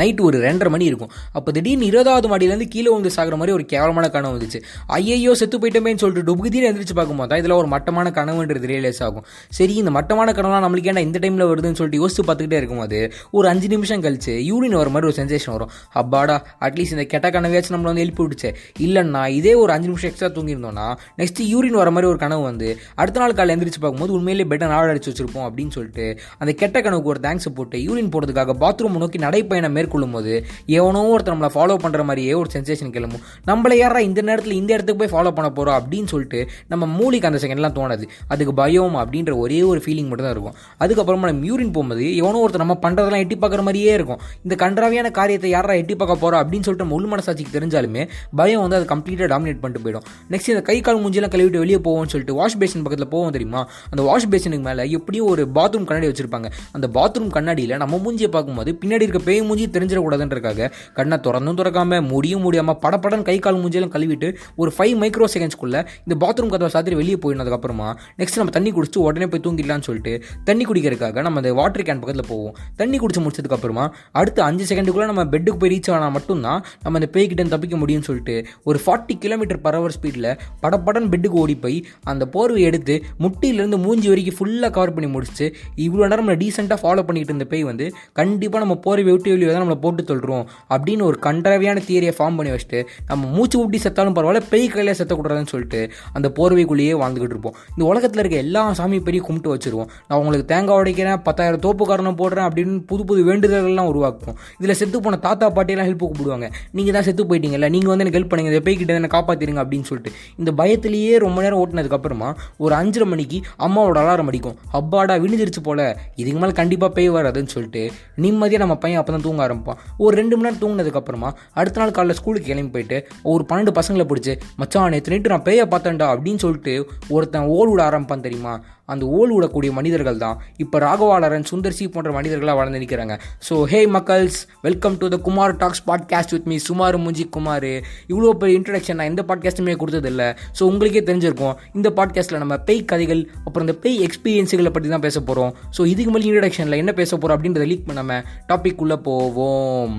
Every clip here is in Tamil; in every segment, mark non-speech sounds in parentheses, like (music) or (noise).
நைட்டு ஒரு ரெண்டரை மணி இருக்கும். அப்போ திடீர்னு இருபதாவது மாடியிலேருந்து கீழே வந்து சாகிற மாதிரி ஒரு கேவலமான கனவு வந்துச்சு. ஐயையோ செத்து போயிட்டோமேன்னு சொல்லிட்டு டுபுகுதின்னு எழுந்திரிச்சு பார்க்கும்போது தான் இதில் ஒரு மட்டமான கனவுன்றது ரியலைஸ் ஆகும். சரி இந்த மட்டமான கனவுலாம் நம்மளுக்கு ஏன்னா இந்த டைமில் வருதுன்னு சொல்லிட்டு யோசிச்சு பார்த்துக்கிட்டே இருக்கும்போது ஒரு அஞ்சு நிமிஷம் கழிச்சு யூரின் வர மாதிரி ஒரு சென்சேஷன் வரும். அப்பாடா அட்லீஸ்ட் இந்த கெட்ட கனவையாச்சும் நம்மளை வந்து எழுப்பி விட்டுச்சு. இல்லைன்னா இதே ஒரு அஞ்சு நிமிஷம் எக்ஸ்ட்ரா தூங்கியிருந்தோம்னா நெக்ஸ்ட் யூரின் வர மாதிரி ஒரு கனவு வந்து அடுத்த நாள் காலையில் எந்திரிச்சு பார்க்கும்போது உண்மையிலே பெட்டர் நாள் அடிச்சு வச்சிருப்போம் அப்படின்னு சொல்லிட்டு அந்த கெட்ட கனவுக்கு ஒரு தேங்க்ஸ் போட்டு யூரின் போகிறதுக்காக பாத்ரூம் நோக்கி நடைப்பயணம் மேற்கொள்ளும் போது எவனோ ஒருத்தர் நம்மளை ஃபாலோ பண்ணுற மாதிரியே ஒரு சென்சேஷன் கிளம்பும். நம்மளை யாரா இந்த நேரத்தில் இந்த இடத்துக்கு போய் ஃபாலோ பண்ண போகிறோம் அப்படின்னு சொல்லிட்டு நம்ம மூலிக்கு அந்த செகண்ட்லாம் தோணாது. அதுக்கு பயம் அப்படின்ற ஒரே ஒரு ஃபீலிங் மட்டும் தான் இருக்கும். அதுக்கப்புறமா நம்ம யூரின் போகும்போது எவனோ ஒருத்தர் நம்ம பண்ணுறதெல்லாம் எட்டி பார்க்குற மாதிரியே இருக்கும். இந்த கன்றாவியான காரியத்தை யாரா எட்டி பார்க்க போகிறோம் அப்படின்னு சொல்லிட்டு நம்ம உள் மனசாட்சிக்கு தெரிஞ்சாலுமே பயம் வந்து அது கம்ப்ளீட்டாக டாமினேட் பண்ணிட்டு போயிடும். நெக்ஸ்ட் இந்த கை கால் மூஞ்சிலாம் கழுவிட்டு வெளியே போவோம்னு சொல்லிட்டு வாஷ் பேசின் பக்கத்தில் போவோம் தெரியுமா? அந்த வாஷ் பேசினுக்கு மேலே எப்படியும் ஒரு பாத்ரூம் கண்ணாடி வச்சிருப்பாங்க. அந்த பாத்ரூம் கண்ணாடியில் நம்ம மூஞ்சியை பார்க்கும்போது பின்னாடி இருக்க பேய் மூஞ்சி தெரிஞ்சிடக்கூடாதுன்றக்காக கண்ணை திறந்தும் திறக்காம முடியும் முடியாமல் படப்படன் கை கால் மூஞ்சியெல்லாம் கழுவிட்டு ஒரு ஃபைவ் மைக்ரோ செகண்ட்ஸ்க்குள்ளே இந்த பாத்ரூம் கதவை சாத்திரி வெளியே போயினதுக்கப்புறமா நெக்ஸ்ட் நம்ம தண்ணி குடிச்சிட்டு உடனே போய் தூங்கிடலாம்னு சொல்லிட்டு தண்ணி குடிக்கிறதுக்காக நம்ம அந்த வாட்டர் கேன் பக்கத்தில் போவோம். தண்ணி குடிச்சு முடிச்சதுக்கப்புறமா அடுத்த அஞ்சு செகண்டுக்குள்ளே நம்ம பெட்டுக்கு போய் ரீச் ஆனால் மட்டும்தான் நம்ம அந்த பேய்கிட்ட தப்பிக்க முடியும்னு சொல்லிட்டு ஒரு ஃபார்ட்டி கிலோமீட்டர் பர் ஹவர் ஸ்பீடில் படப்படன் பெட்டுக்கு ஓடி போய் அந்த போர்வை எடுத்து முட்டியிலேருந்து மூஞ்சி வரைக்கும் ஃபுல்லாக கவர் பண்ணி முடிச்சு இவ்வளோ நேரம் நம்ம டீசெண்டாக ஃபாலோ பண்ணிக்கிட்டு இருந்த பேய் வந்து கண்டிப்பாக நம்ம போர்வை விட்டு வெளியே தான் நம்மளை போட்டு சொல்கிறோம் அப்படின்னு ஒரு கண்டரவியான தியரியை ஃபார்ம் பண்ணி வச்சுட்டு நம்ம மூச்சு ஊட்டி செத்தாலும் பரவாயில்ல பேய் கையில் செத்தக்கூடாதுன்னு சொல்லிட்டு அந்த போர்வைக்குள்ளேயே வாழ்ந்துகிட்டு இருப்போம். இந்த உலகத்தில் இருக்க எல்லா சாமி பெரிய கும்பிட்டு வச்சிருவோம். நான் உங்களுக்கு தேங்காய் உடைக்கிறேன் பத்தாயிரம் தோப்பு காரணம் போடுறேன் அப்படின்னு புது புது வேண்டுதல்கள்லாம் உருவாக்கும் இதில் செத்து போன தாத்தா பாட்டியெல்லாம் ஹெல்ப் கூப்பிடுவாங்க நீங்கள் தான் செத்து போயிட்டீங்கல்ல நீங்கள் வந்து எனக்கு ஹெல்ப் பண்ணுங்க இந்த பேய்கிட்ட என்ன காப்பாற்றிடுங்க அப்படின்னு சொல்லிட்டு. இந்த பயத்திலேயே ரொம்ப நேரம் ஓட்டினதுக்கப்புறமா ஒரு அஞ்சரை மணிக்கு அம்மாவோட அலாரம் அடிக்கும். அப்பாடா விழுந்துருச்சு போல இதுக்கு மேலே கண்டிப்பாக பேய் வராதுன்னு சொல்லிட்டு நிம்மதியாக நம்ம பையன் அப்போ தான் தூங்க ஆரம்பிப்பான். ஒரு ரெண்டு மணி நேரம் தூங்கினதுக்கப்புறமா அடுத்த நாள் காலையில் ஸ்கூலுக்கு கிளம்பி போயிட்டு ஒரு பன்னெண்டு பசங்களை பிடிச்சி மச்சான் நேற்று நைட்டு நான் பேயை பார்த்தேன்டா அப்படின்னு சொல்லிட்டு ஒருத்தன் ஓடு விட ஆரம்பிப்பான் தெரியுமா? அந்த ஓல் விடக்கூடிய மனிதர்கள் தான். இப்போ ராகவாளரன் சுந்தர்சி போன்ற மனிதர்களாக வளர்ந்து நிற்கிறாங்க so hey மக்கள்ஸ் welcome to the Kumar talks podcast with me Sumar Munji Kumar. இவ்வளோ பெரிய இன்ட்ரடக்ஷன் நான் எந்த பாட்காஸ்ட்டுமே கொடுத்ததில்ல. ஸோ உங்களுக்கே தெரிஞ்சிருக்கும். இந்த பாட்காஸ்ட்டில் நம்ம பேய் கதைகள் அப்புறம் இந்த பேய் எக்ஸ்பீரியன்ஸுகளை பற்றி தான் பேச போகிறோம் ஸோ இதுக்கு மேலே இன்ட்ரடக்ஷனில் என்ன பேச போகிறோம் அப்படின்றத லீக் பண்ணாமல் டாபிக் உள்ளே போவோம்.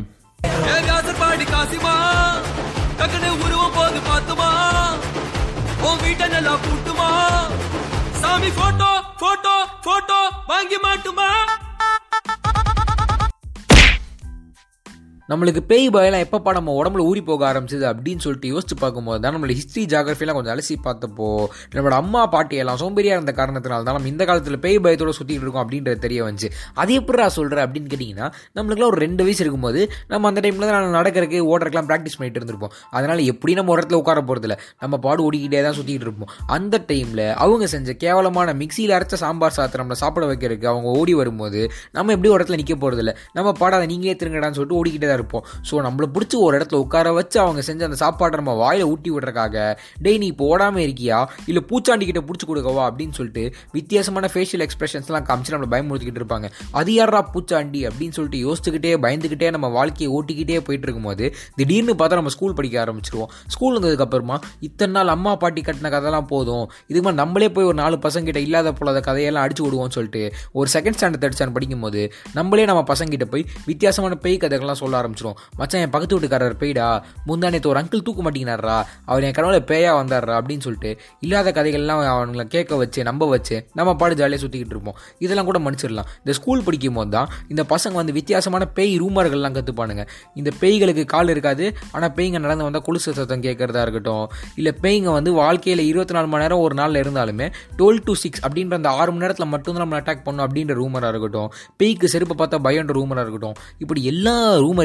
உருவம் போது பார்த்துமா உன் வீட்டை நல்லா கூட்டு சாமி போட்டோ போட்டோ போட்டோ வாங்கி மாட்டுமா? நம்மளுக்கு பேய் பயலாம் எப்பப்பா நம்ம உடம்புல ஊறி போக ஆரம்பிச்சது அப்படின்னு சொல்லிட்டு யோசிச்சு பார்க்கும்போது தான் நம்மளோட ஹிஸ்ட்ரி ஜாகிரஃபிலாம் கொஞ்சம் அலசி பார்த்தப்போ நம்மளோட அம்மா பாட்டி எல்லாம் சோம்பேறியாக இருந்த காரணத்தினால தான் நம்ம இந்த காலத்தில் பேய் பயத்தோட சுற்றிட்டு இருக்கோம் அப்படின்றது தெரிய வந்துச்சு. அது எப்படா சொல்கிறேன் அப்படின்னு கேட்டிங்கன்னா நம்மளுக்குலாம் ஒரு ரெண்டு வயசு இருக்கும்போது நம்ம அந்த டைமில் தான் நான் நடக்கிறதுக்கு ஓடுறதுக்குலாம் ப்ராக்டிஸ் பண்ணிட்டு இருந்திருப்போம். அதனால் எப்படி நம்ம ஒரு இடத்துல உட்கார போகிறதில்ல நம்ம பாடு ஓடிக்கிட்டே தான் சுற்றிட்டு இருப்போம். அந்த டைமில் அவங்க செஞ்ச கேவலமான மிக்சியில் அரைச்ச சாம்பார் சாத்தை நம்மளை சாப்பிட வைக்கிறதுக்கு அவங்க ஓடி வரும்போது நம்ம எப்படி ஒரு இடத்துல நிற்க போகிறதில்ல நம்ம பாடாத நீங்களே திருங்கடான்னு சொல்லிட்டு ஓடிக்கிட்டே தான் இருப்போம். ஸோ நம்மளை பிடிச்சி ஒரு இடத்துல உட்கார வச்சு அவங்க செஞ்ச அந்த சாப்பாட்டை நம்ம வாயில் ஊட்டி விடுறக்காக டேய் நீ இப்போ ஓடாமல் இருக்கியா? இல்லை பூச்சாண்டி கிட்ட பிடிச்சி கொடுக்கவா? அப்படின்னு சொல்லிட்டு வித்தியாசமான ஃபேஷியல் எக்ஸ்பிரஷன்ஸ்லாம் காமிச்சு நம்மளை பயமுறுத்திக்கிட்டு இருப்பாங்க. அது யாரா பூச்சாண்டி? அப்படின்னு சொல்லிட்டு யோசிச்சுக்கிட்டே பயந்துக்கிட்டே நம்ம வாழ்க்கையை ஓட்டிக்கிட்டே போயிட்டு இருக்கும்போது திடீர்னு பார்த்தா நம்ம ஸ்கூல் படிக்க ஆரம்பிச்சிருவோம். ஸ்கூல் வந்ததுக்கப்புறமா இத்தனை நாள் அம்மா பாட்டி கட்டின கதைலாம் போதும். இதுக்கு மாதிரி நம்மளே போய் ஒரு நாலு பசங்க கிட்ட இல்லாத போலாத கதையெல்லாம் அடிச்சு விடுவோம்னு சொல்லிட்டு ஒரு செகண்ட் ஸ்டாண்டர்ட் தேர்ட் ஸ்டாண்டர்ட் படிக்கும்போது நம்மளே நம்ம பசங்கிட்ட போய் வித்தியாசமான பேய் கதைகள்லாம் சொல்ல ஆரம்பிச்சிடும் மச்சான் என் பக்கத்து வீட்டுக்காரர் பேய்டா. முந்தா நேற்று ஒரு அங்கிள் தூக்க மாட்டேங்கிறாரா. அவர் என் கனவுல பேயா வந்தாரா அப்படின்னு சொல்லிட்டு இல்லாத கதைகள்லாம் அவங்களை கேட்க வச்சு நம்ப வச்சு நம்ம பாடு ஜாலியாக சுற்றிக்கிட்டு இருப்போம். இதெல்லாம் கூட மன்னிச்சிடலாம். இந்த ஸ்கூல் படிக்கும் போது தான் இந்த பசங்க வந்து வித்தியாசமான பேய் ரூமர்கள்லாம் கற்றுப்பானுங்க இந்த பேய்களுக்கு கால் இருக்காது. ஆனால் பேய்ங்க நடந்து வந்தால் குளிசு சத்தம் கேட்கறதா இருக்கட்டும். இல்லை பேய்ங்க வந்து வாழ்க்கையில் இருபத்தி நாலு மணி நேரம் ஒரு நாளில் இருந்தாலுமே டுவெல் டு சிக்ஸ் அப்படின்ற அந்த ஆறு மணி நேரத்தில் மட்டும்தான் நம்ம அட்டாக் பண்ணும் அப்படின்ற ரூமராக இருக்கட்டும். பேய்க்கு செருப்பை பார்த்தா பயன்ற ரூமராக இருக்கட்டும். இப்படி எல்லா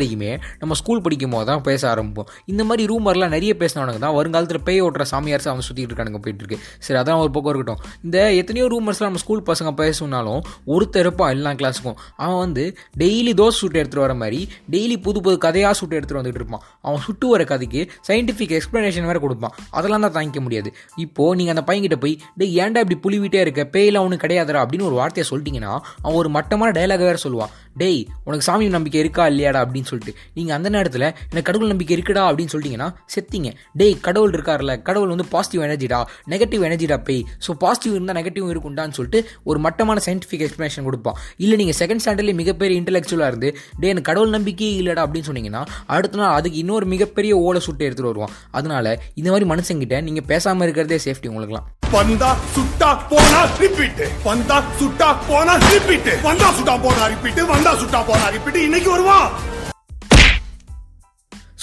ரூமரையுமே நம்ம ஸ்கூல் படிக்கும் போது தான் பேச ஆரம்பிப்போம். இந்த மாதிரி ரூமர்லாம் நிறைய பேசினவனுங்க தான் வருங்காலத்தில் பேய் ஓட்டுற சாமியார்ஸ் அவன் சுற்றிட்டு இருக்கானுங்க போயிட்டு இருக்கு. சரி அதான் ஒரு பக்கம் இருக்கட்டும். இந்த எத்தனையோ ரூமர்ஸ்லாம் நம்ம ஸ்கூல் பசங்க பேசுனாலும் ஒருத்தர் இருப்பான் எல்லா கிளாஸுக்கும் அவன் வந்து டெய்லி தோசை சுட்டு எடுத்துகிட்டு வர மாதிரி டெய்லி புது புது கதையாக சுட்டு எடுத்துகிட்டு வந்துட்டு இருப்பான். அவன் சுட்டு வர கதைக்கு சயின்டிஃபிக் எக்ஸ்ப்ளனேஷன் வேறு கொடுப்பான். அதெல்லாம் தான் தாங்கிக்க முடியாது. இப்போது நீங்கள் அந்த பையன்கிட்ட போய் டேய் ஏன்டா இப்படி புலிவிட்டே இருக்க? பேயில் அவனுக்கு கிடையாதுரா அப்படின்னு ஒரு வார்த்தையை சொல்லிட்டீங்கன்னா அவன் ஒரு மட்டமான டைலாக் வேறு சொல்லுவான். டேய் உனக்கு சாமி நம்பிக்கை இருக்கா இல்லையாடா? அப்படின்னு சொல்லி சொல்லிட்டு நீங்கள் அந்த நேரத்தில் எனக்கு கடவுள் நம்பிக்கை இருக்குடா அப்படின்னு சொல்லிட்டீங்கன்னா செத்தீங்க. டேய் கடவுள் இருக்கார்ல. கடவுள் வந்து பாசிட்டிவ் எனர்ஜிடா நெகட்டிவ் எனர்ஜிடா பேய்? ஸோ பாசிட்டிவ் இருந்தால் நெகட்டிவ் இருக்கும்டான்னு சொல்லிட்டு ஒரு மட்டமான சயின்டிஃபிக் எக்ஸ்பிளேஷன் கொடுப்பான். இல்லை நீங்கள் செகண்ட் ஸ்டாண்டர்ட்லேயே மிகப்பெரிய இன்டெலெக்சுவலாக இருந்து டே எனக்கு கடவுள் நம்பிக்கையே இல்லைடா அப்படின்னு சொன்னீங்கன்னா அடுத்த நாள் அதுக்கு இன்னொரு மிகப்பெரிய ஓலை சுட்டு எடுத்துகிட்டு வருவான். அதனால இந்த மாதிரி மனுஷங்கிட்ட நீங்கள் பேசாமல் இருக்கிறதே சேஃப்டி உங்களுக்குலாம் வந்தா சுட்டா போனா ரிப்பீட் வந்தா சுட்டா போனா ரிப்பீட் வந்தா சுட்டா போனா ரிப்பீட் வந்தா சுட்டா போனா ரிப்பீட் இன்னைக்கு வருவான்.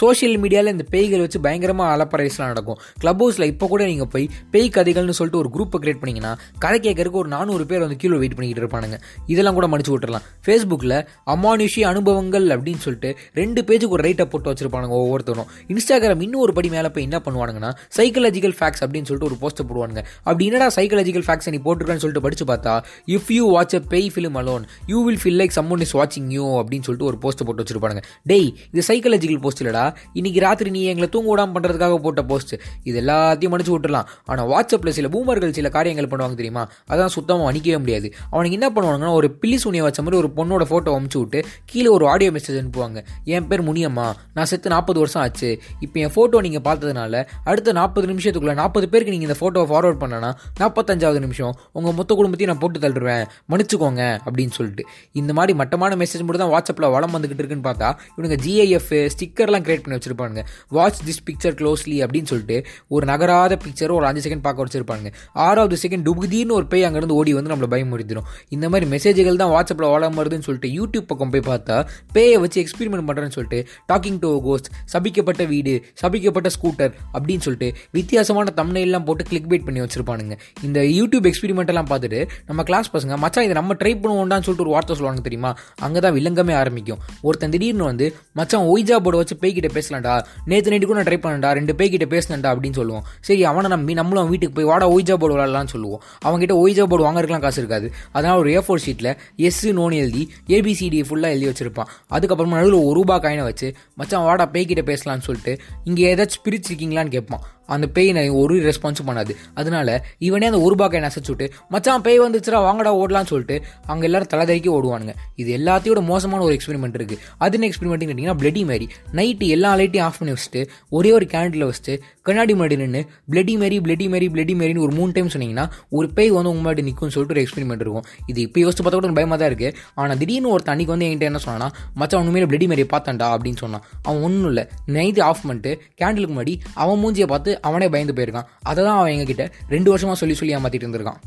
சோஷியல் மீடியாவில் இந்த பேய்கள் வச்சு பயங்கரமாக அலப்பறைஸ்லாம் நடக்கும். க்ளப் ஹவுஸில் இப்போ கூட நீங்கள் போய் பேய் கதைகள்னு சொல்லிட்டு ஒரு குரூப்பை கிரியேட் பண்ணிங்கன்னா கதை கேட்கறதுக்கு ஒரு நானூறு பேர் வந்து கீழே வெயிட் பண்ணிக்கிட்டு இருப்பானுங்க. இதெல்லாம் கூட மடிச்சு விட்டுறலாம். ஃபேஸ்புக்கில் அமானுஷி அனுபவங்கள் அப்படின்னு சொல்லிட்டு ரெண்டு பேஜுக்கு ஒரு ரைட்டை போட்டு வச்சிருப்பானுங்க ஒவ்வொருத்தரும். இன்ஸ்டாகிராம் இன்னும் ஒரு படி மேலே போய் என்ன பண்ணுவானுங்கன்னா சைக்கலாஜிக்கல் ஃபேக்ஸ் அப்படின்னு சொல்லிட்டு ஒரு போஸ்ட்டை போடுவானுங்க. அப்படி என்னடா சைக்கலாஜிக்கல் ஃபேக்ஸ் நீ போட்டுருக்கேன்னு சொல்லிட்டு படிச்சு பார்த்தா இஃப் யூ வாட்ச் அ பேய் film alone you will feel like someone is வாட்சிங் யூ அப்படின்னு சொல்லிட்டு ஒரு போஸ்ட்டை போட்டு வச்சிருப்பானுங்க. டேய் இது சைக்கலாஜிக்கல் போஸ்ட் இல்லடா. இன்னைக்கு ராத்திரி நீ எங்களை தூங்க விடாம பண்றதுக்காக போட்ட போஸ்ட் இது எல்லாத்தையும் மடிச்சு விட்டுலாம் ஆனால் வாட்ஸ்அப்பில் சில பூமர்கள் சில காரியங்கள் பண்ணுவாங்க தெரியுமா? அதான் சுத்தமாக அணிக்கவே முடியாது. அவனுக்கு என்ன பண்ணுவாங்கன்னா ஒரு பில்லி சூனியை வச்ச மாதிரி ஒரு பொண்ணோட ஃபோட்டோ அமுச்சு விட்டு கீழே ஒரு ஆடியோ மெசேஜ் அனுப்புவாங்க. என் பேர் முனியம்மா. நான் செத்து நாற்பது வருஷம் ஆச்சு. இப்போ என் ஃபோட்டோ நீங்கள் பார்த்ததுனால அடுத்த நாற்பது நிமிஷத்துக்குள்ள நாற்பது பேருக்கு நீங்கள் இந்த ஃபோட்டோவை ஃபார்வர்ட் பண்ணனா நாற்பத்தஞ்சாவது நிமிஷம் உங்கள் மொத்த குடும்பத்தையும் நான் போட்டு தள்ளுருவேன். மன்னிச்சுக்கோங்க அப்படின்னு சொல்லிட்டு. இந்த மாதிரி மட்டமான மெசேஜ் மட்டும் தான் வாட்ஸ்அப்பில் வளம் வந்துகிட்டு இருக்குன்னு பார்த்தா இவனுங்க ஜிஐஎஃப் ஸ்டிக்கர்லாம் கிரியேட் பண்ணி வச்சிருப்பாங்க வாட்ச் திஸ் பிக்சர் க்ளோஸ்லி அப்படின்னு சொல்லிட்டு ஒரு நகராத பிக்சர் ஒரு அஞ்சு செகண்ட் பார்க்க வச்சிருப்பாங்க ஆறாவது செகண்ட் டுபுதின்னு ஒரு பேய் அங்கேருந்து ஓடி வந்து நம்மளை பயமுறுத்திடும். இந்த மாதிரி மெசேஜ்கள் தான் வாட்ஸ்அப்பில் வளம் வருதுன்னு சொல்லிட்டு யூடியூப் பக்கம் போய் பார்த்தா பேயை வச்சு எக்ஸ்பெரிமெண்ட் பண்ணுறேன்னு சொல்லிட்டு டாக்கிங் டு கோஸ்ட் சபிக்கப்பட்ட வீடு சபிக்கப்பட்ட ஸ்கூட்டர் அப்படின்னு சொல்லிட்டு வித்தியாசமான தம்னையெல்லாம் போட்டு கிளிக் பைட் பண்ணி வச்சிருப்பானுங்க. இந்த யூடியூப் எக்ஸ்பெரிமெண்ட்டெல்லாம் பார்த்துட்டு நம்ம கிளாஸ் பசங்க மச்சான் இதை நம்ம ட்ரை பண்ணுவோம்டான்னு சொல்லிட்டு ஒரு வார்த்தை சொல்லுவாங்க தெரியுமா? அங்கே தான் வில்லங்கமே ஆரம்பிக்கும். ஒருத்தன் திடீர்னு வந்து மச்சான் ஒய்ஜா போர்டை வச்சு பேய்கிட்ட பேசலாம்டா. நேற்று நைட்டு கூட நான் ட்ரை பண்ணேன்டா. ரெண்டு பேய்கிட்ட பேசினேன்டா அப்படின்னு சொல்லுவோம். சரி அவனை நம்பி நம்மளும் வீட்டுக்கு போய் வாடா ஒய்ஜா போர்டு விளாட்லாம்னு சொல்லுவோம். அவங்ககிட்ட ஒய்ஜா போர்டு வாங்குறதுக்குலாம் காசு இருக்காது. அதனால் ஒரு ஏ ஃபோர் ஷீட்டில் எஸ் நோன் எழுதி ஏபிசிடி ஃபுல்லாக எழுதி வச்சிருப்பான். அதுக்கப்புறமா நடுவில் ஒரு ரூபா காயினை வச்சு மச்சான் வாடா பேய்கிட்ட பேசலாம்னு சொல்லிட்டு இங்கே ஏதாச்சும் பிரிச்சிருக்கீங்களான்னு கேட்பான். அந்த பேய் நான் ஒரு ரெஸ்பான்ஸும் பண்ணாது. அதனால இவனே அந்த ஒரு பாக்கை காயின் விட்டு மச்சான் பேய் வந்துச்சுடா வாங்கடா ஓடலாம்னு சொல்லிட்டு அங்கே எல்லாரும் தலைதறிக்கி ஓடுவானுங்க. இது எல்லாத்தையோட மோசமான ஒரு எக்ஸ்பெரிமெண்ட் இருக்குது அது என்ன எக்ஸ்பெரிமெண்ட் கேட்டிங்கன்னா பிளடி மேரி நைட்டு எல்லா லைட்டையும் ஆஃப் பண்ணி வச்சுட்டு ஒரே ஒரு கேண்டில் வச்சுட்டு கண்ணாடி முன்னாடி நின்று bloody Mary bloody Mary bloody மேரின்னு ஒரு மூணு டைம் சொன்னீங்கன்னா ஒரு பேய் வந்து உங்க முன்னாடி நிற்கும்னு சொல்லிட்டு ஒரு எக்ஸ்பெரிமெண்ட் இருக்கும். இது இப்போ யோசிச்சு பார்த்தா கூட பயமாக தான் இருக்குது ஆனால் திடீர்னு ஒரு தண்ணிக்கு வந்து என்கிட்ட என்ன சொன்னான்னா மச்சான் உண்மையில பிளடி மேரி பார்த்தான்டா அப்படின்னு சொன்னான். அவன் ஒன்றும் இல்லை. நைட்டு ஆஃப் பண்ணிட்டு கேண்டிலுக்கு முன்னாடி அவன் மூஞ்சியை பார்த்து அவனே பயந்து போயிருக்கான். அதை தான் அவன் எங்ககிட்ட ரெண்டு வருஷமா சொல்லி சொல்லி ஏமாத்திட்டு இருந்திருக்கான்.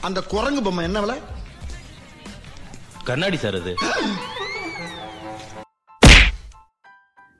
அந்த குரங்கு பொம்மை என்ன விலை? கண்ணாடி சார் அது. (gasps)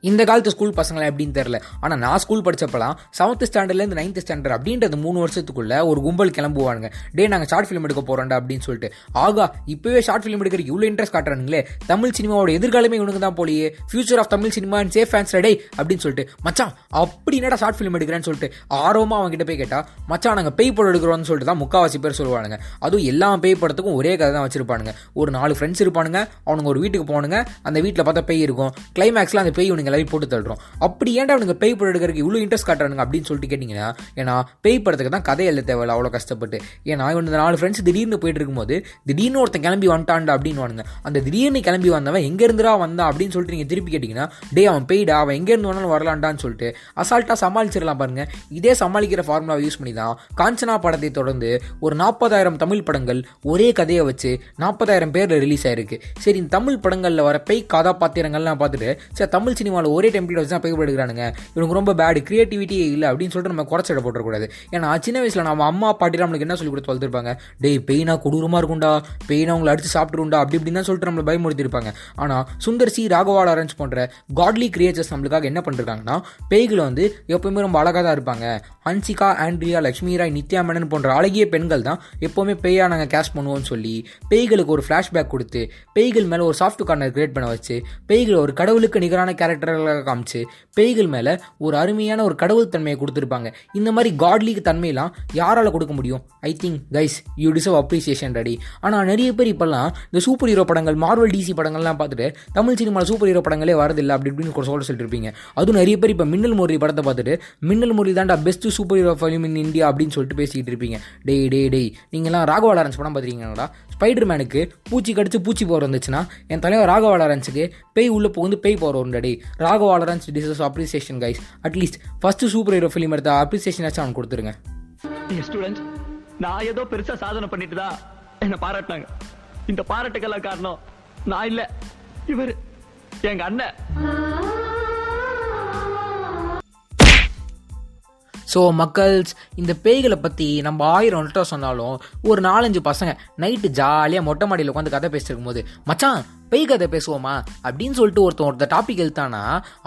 இந்த காலத்து ஸ்கூல் பசங்களை எப்படின்னு தெரில ஆனால் நான் ஸ்கூல் படித்தப்பலாம் செவன்த் ஸ்டாண்டர்ட்லேருந்து நைன்த் ஸ்டாண்டர்ட் அப்படின்றது மூணு வருஷத்துக்குள்ளே ஒரு கும்பல் கிளம்புவானுங்க. டே நாங்கள் ஷார்ட் ஃபிலிம் எடுக்க போகிறோம்டா அப்படின்னு சொல்லிட்டு. ஆகா இப்போவே ஷார்ட் ஃபிலிம் எடுக்கிறதுக்கு இவ்வளோ இன்ட்ரெஸ்ட் காட்டுறானுங்களே. தமிழ் சினிமாவோட எதிர்காலமே இவனுக்கு தான் போலியே. Future of Tamil cinema and safe fans day அப்படின்னு சொல்லிட்டு. மச்சான் அப்படி என்னடா ஷார்ட் ஃபிலிம் எடுக்கிறேன்னு சொல்லிட்டு ஆர்வமாக அவங்ககிட்ட போய் கேட்டால் மச்சான் நாங்கள் பேய் படம் எடுக்கிறோம்னு சொல்லிட்டு தான் முக்காவாசி பேர் சொல்லுவானுங்க. அதுவும் எல்லா பேய் படத்துக்கும் ஒரே கதை தான் வச்சிருப்பானுங்க. ஒரு நாலு ஃப்ரெண்ட்ஸ் இருப்பானுங்க. அவனுங்க ஒரு வீட்டுக்கு போனுங்க அந்த வீட்டில் பார்த்தா பேய் இருக்கும். கிளைமேக்ஸில் அந்த பேய் இவனுங்க எல்லாரும் போட்டு தள்ளுறோம். அப்படி ஏன்டா அவனுங்க பேய் படம் எடுக்கிறதுக்கு இவ்வளோ இன்ட்ரெஸ்ட் காட்டுறானுங்க அப்படின்னு சொல்லிட்டு கேட்டிங்கன்னா ஏன்னா பேய் படத்துக்கு தான் கதை எழுத தேவையில்ல அவ்வளோ கஷ்டப்பட்டு. ஏன்னா இவன் இந்த நாலு ஃப்ரெண்ட்ஸ் திடீர்னு போயிட்டு இருக்கும்போது திடீர்னு ஒருத்தன் கிளம்பி வந்துட்டான்டா அப்படின்னு அந்த திடீர்னு கிளம்பி வந்தவன் எங்கேருந்துடா வந்தான் அப்படின்னு சொல்லிட்டு நீங்கள் திருப்பி கேட்டிங்கன்னா டே அவன் பெய்டா அவன் எங்கேருந்து வேணாலும் வரலான்டான்னு சொல்லிட்டு அசால்ட்டாக சமாளிச்சிடலாம் பாருங்க. இதே சமாளிக்கிற ஃபார்முலாவை யூஸ் பண்ணி தான் காஞ்சனா படத்தை தொடர்ந்து ஒரு நாற்பதாயிரம் தமிழ் படங்கள் ஒரே கதையை வச்சு நாற்பதாயிரம் பேரில் ரிலீஸ் ஆயிருக்கு. சரி இந்த தமிழ் படங்களில் வர பெய் கதாபாத்திரங்கள்லாம் பார்த்துட்டு சரி தமிழ் சினிமா சினிமாவில் ஒரே டெம்ப்ளேட் வச்சு தான் பேய் எடுக்கிறானுங்க இவனுக்கு ரொம்ப பேடு கிரியேட்டிவிட்டியே இல்லை அப்படின்னு சொல்லிட்டு நம்ம குறைச்சிட போட்டக்கூடாது ஏன்னா சின்ன வயசில் நம்ம அம்மா பாட்டிலாம் நம்மளுக்கு என்ன சொல்லி கொடுத்து வளர்த்துருப்பாங்க? டேய் பெயினா கொடூரமாக இருக்கும்டா. பெயினா உங்களை அடிச்சு சாப்பிட்டுருண்டா அப்படி இப்படின்னு தான் சொல்லிட்டு நம்மளை பயமுறுத்திருப்பாங்க ஆனால் சுந்தர் சி ராகவால் அரேஞ்ச் போன்ற காட்லி கிரியேச்சர்ஸ் நம்மளுக்காக என்ன பண்ணிருக்காங்கன்னா பேய்களை வந்து எப்பவுமே ரொம்ப அழகாக தான் இருப்பாங்க. ஹன்சிகா ஆண்ட்ரியா லக்ஷ்மி ராய் நித்யா மேனன் போன்ற அழகிய பெண்கள் தான் எப்போவுமே பேயாக நாங்கள் கேஷ் பண்ணுவோம்னு சொல்லி பேய்களுக்கு ஒரு ஃப்ளாஷ்பேக் கொடுத்து பேய்கள் மேலே ஒரு சாஃப்ட் கார்னர் கிரியேட் பண்ண வச்சு பேய்களை ஒரு கடவுளுக்கு நிகரான கேரக்டர் கேரக்டர்களாக காமிச்சு பேய்கள் மேலே ஒரு அருமையான ஒரு கடவுள் தன்மையை கொடுத்துருப்பாங்க. இந்த மாதிரி காட்லிக்கு தன்மையெல்லாம் யாரால் கொடுக்க முடியும்? I think guys you deserve appreciation ready ஆனால் நிறைய பேர் இப்போல்லாம் இந்த சூப்பர் ஹீரோ படங்கள் மார்வல் டிசி படங்கள்லாம் பார்த்துட்டு தமிழ் சினிமாவில் சூப்பர் ஹீரோ படங்களே வரதில்லை அப்படி இப்படின்னு சொல்ல சொல்லிட்டு இருப்பீங்க அதுவும் நிறைய பேர் இப்போ மின்னல் முரளி படத்தை பார்த்துட்டு மின்னல் முரளி தாண்டா best super hero film in India அப்படின்னு சொல்லிட்டு பேசிக்கிட்டு இருப்பீங்க. டேய் டே டேய் நீங்களாம் ராகவா லாரன்ஸ் படம் பார்த்துருக்கீங்களா ஸ்பைடர் மேனுக்கு பூச்சி கடிச்சு பூச்சி போகிற வந்துச்சுன்னா என் தலைவர் ராகவா லாரன்ஸுக்கு பேய் உள்ளே புகுந்து பேய் போகிற ஒரு டே Raghava Lawrence deserves appreciation guys at least first super hero film எடுத்த அப்ரிசியேஷன் ஆச்சு அவனுக்கு கொடுத்துருங்க. ஸ்டூடெண்ட்ஸ் நான் ஏதோ பெருசா சாதனை பண்ணிட்டு தான் என்ன பாராட்டினாங்க. இந்த பாராட்டுக்கெல்லாம் காரணம் நான் இல்ல இவர் எங்க அண்ணன். ஸோ மக்கள்ஸ் இந்த பேய்களை பற்றி நம்ம ஆயிரம் லிட்டர் சொன்னாலும் ஒரு நாலஞ்சு பசங்க நைட்டு ஜாலியாக மொட்டை மாடியில் உட்காந்து கதை பேசிருக்கும் போது மச்சான் பேய் கதை பேசுவோமா? அப்படின்னு சொல்லிட்டு ஒருத்தன் ஒருத்த டாபிக் எழுத்தானா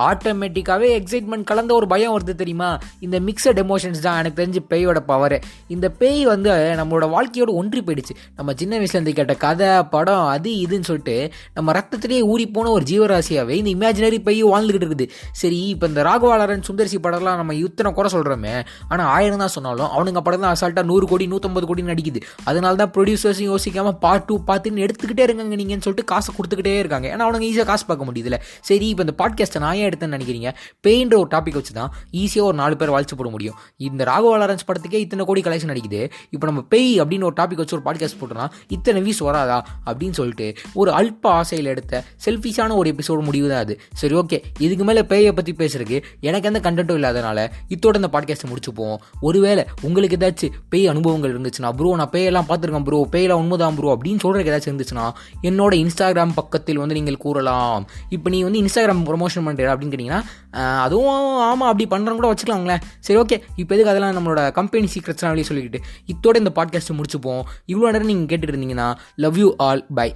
ஆட்டோமேட்டிக்காகவே எக்ஸைட்மெண்ட் கலந்த ஒரு பயம் வருது தெரியுமா? இந்த மிக்சட் எமோஷன்ஸ் தான் எனக்கு தெரிஞ்சு பேயோட பவர் இந்த பேய் வந்து நம்மளோட வாழ்க்கையோட ஒன்றி போயிடுச்சு. நம்ம சின்ன வயசுலேருந்து கேட்ட கதை படம் அது இதுன்னு சொல்லிட்டு நம்ம ரத்தத்திலேயே ஊறி போன ஒரு ஜீவராசியாகவே இந்த இமேஜினரி பேய் வாழ்ந்துகிட்டு இருக்குது. சரி இப்போ இந்த ராகவாளரன் சுந்தரிசி படம்லாம் நம்ம இத்தனை குறை சொல்கிறோமே ஆனால் ஆயிரம் தான் சொன்னாலும் அவனுங்க படம் தான் அசால்ட்டாக நூறு கோடி நூற்றம்பது கோடி நடிக்குது. அதனால தான் ப்ரொடியூசர்ஸும் யோசிக்காமல் பார்ட் டூ பார்த்துன்னு எடுத்துக்கிட்டே இருக்காங்க நீங்கன்னு சொல்லிட்டு காசை கொடுத்துக்கிட்டே இருக்காங்க. ஏன்னா அவனுங்க ஈஸியாக காசு பார்க்க முடியுதுல சரி இப்போ இந்த பாட்காஸ்ட்டை நான் ஏன் எடுத்தேன்னு நினைக்கிறீங்க? பெயின்ற ஒரு டாபிக் வச்சு தான் ஈஸியாக ஒரு நாலு பேர் வாழ்த்து போட முடியும். இந்த ராகவ லாரன்ஸ் படத்துக்கே இத்தனை கோடி கலெக்ஷன் அடிக்குது. இப்போ நம்ம பேய் அப்படின்னு ஒரு டாபிக் வச்சு ஒரு பாட்காஸ்ட் போட்டோம்னா இத்தனை வியூஸ் வராதா? அப்படின்னு சொல்லிட்டு ஒரு அல்ப ஆசையில் எடுத்த செல்ஃபிஷான ஒரு எபிசோடு முடிவு தான் அது. சரி ஓகே இதுக்கு மேலே பேயை பற்றி பேசுறதுக்கு எனக்கு எந்த கண்டென்ட்டும் இல்லாதனால இத்தோட இந்த பாட்காஸ்ட்டை முடிச்சுப்போம். ஒருவேளை உங்களுக்கு ஏதாச்சும் பேய் அனுபவங்கள் இருந்துச்சுன்னா ப்ரோ நான் பேயெல்லாம் பார்த்துருக்கேன் ப்ரோ பேயெல்லாம் உண்மைதான் ப்ரோ அப்படின்னு சொல்கிறதுக்கு ஏதாச்சும் இருந்துச்சுன்னா என்னோட இன்ஸ்டாகிராம் பக்கத்தில் வந்து நீங்கள் கூறலாம். இப்போ நீ வந்து இன்ஸ்டாகிராம் ப்ரொமோஷன் பண்ணுற அப்படின்னு கேட்டிங்கன்னா அதுவும் ஆமாம் அப்படி பண்ணுறோம் கூட வச்சுக்கலாங்களேன் சரி ஓகே இப்போ எதுக்கு அதெல்லாம் நம்மளோட கம்பெனி சீக்ரெட்ஸ்லாம் வெளியே சொல்லிக்கிட்டு? இத்தோட இந்த பாட்காஸ்ட்டை முடிச்சுப்போம். இவ்வளோ நேரம் நீங்கள் கேட்டுட்டு இருந்தீங்கன்னா லவ் யூ ஆல் பை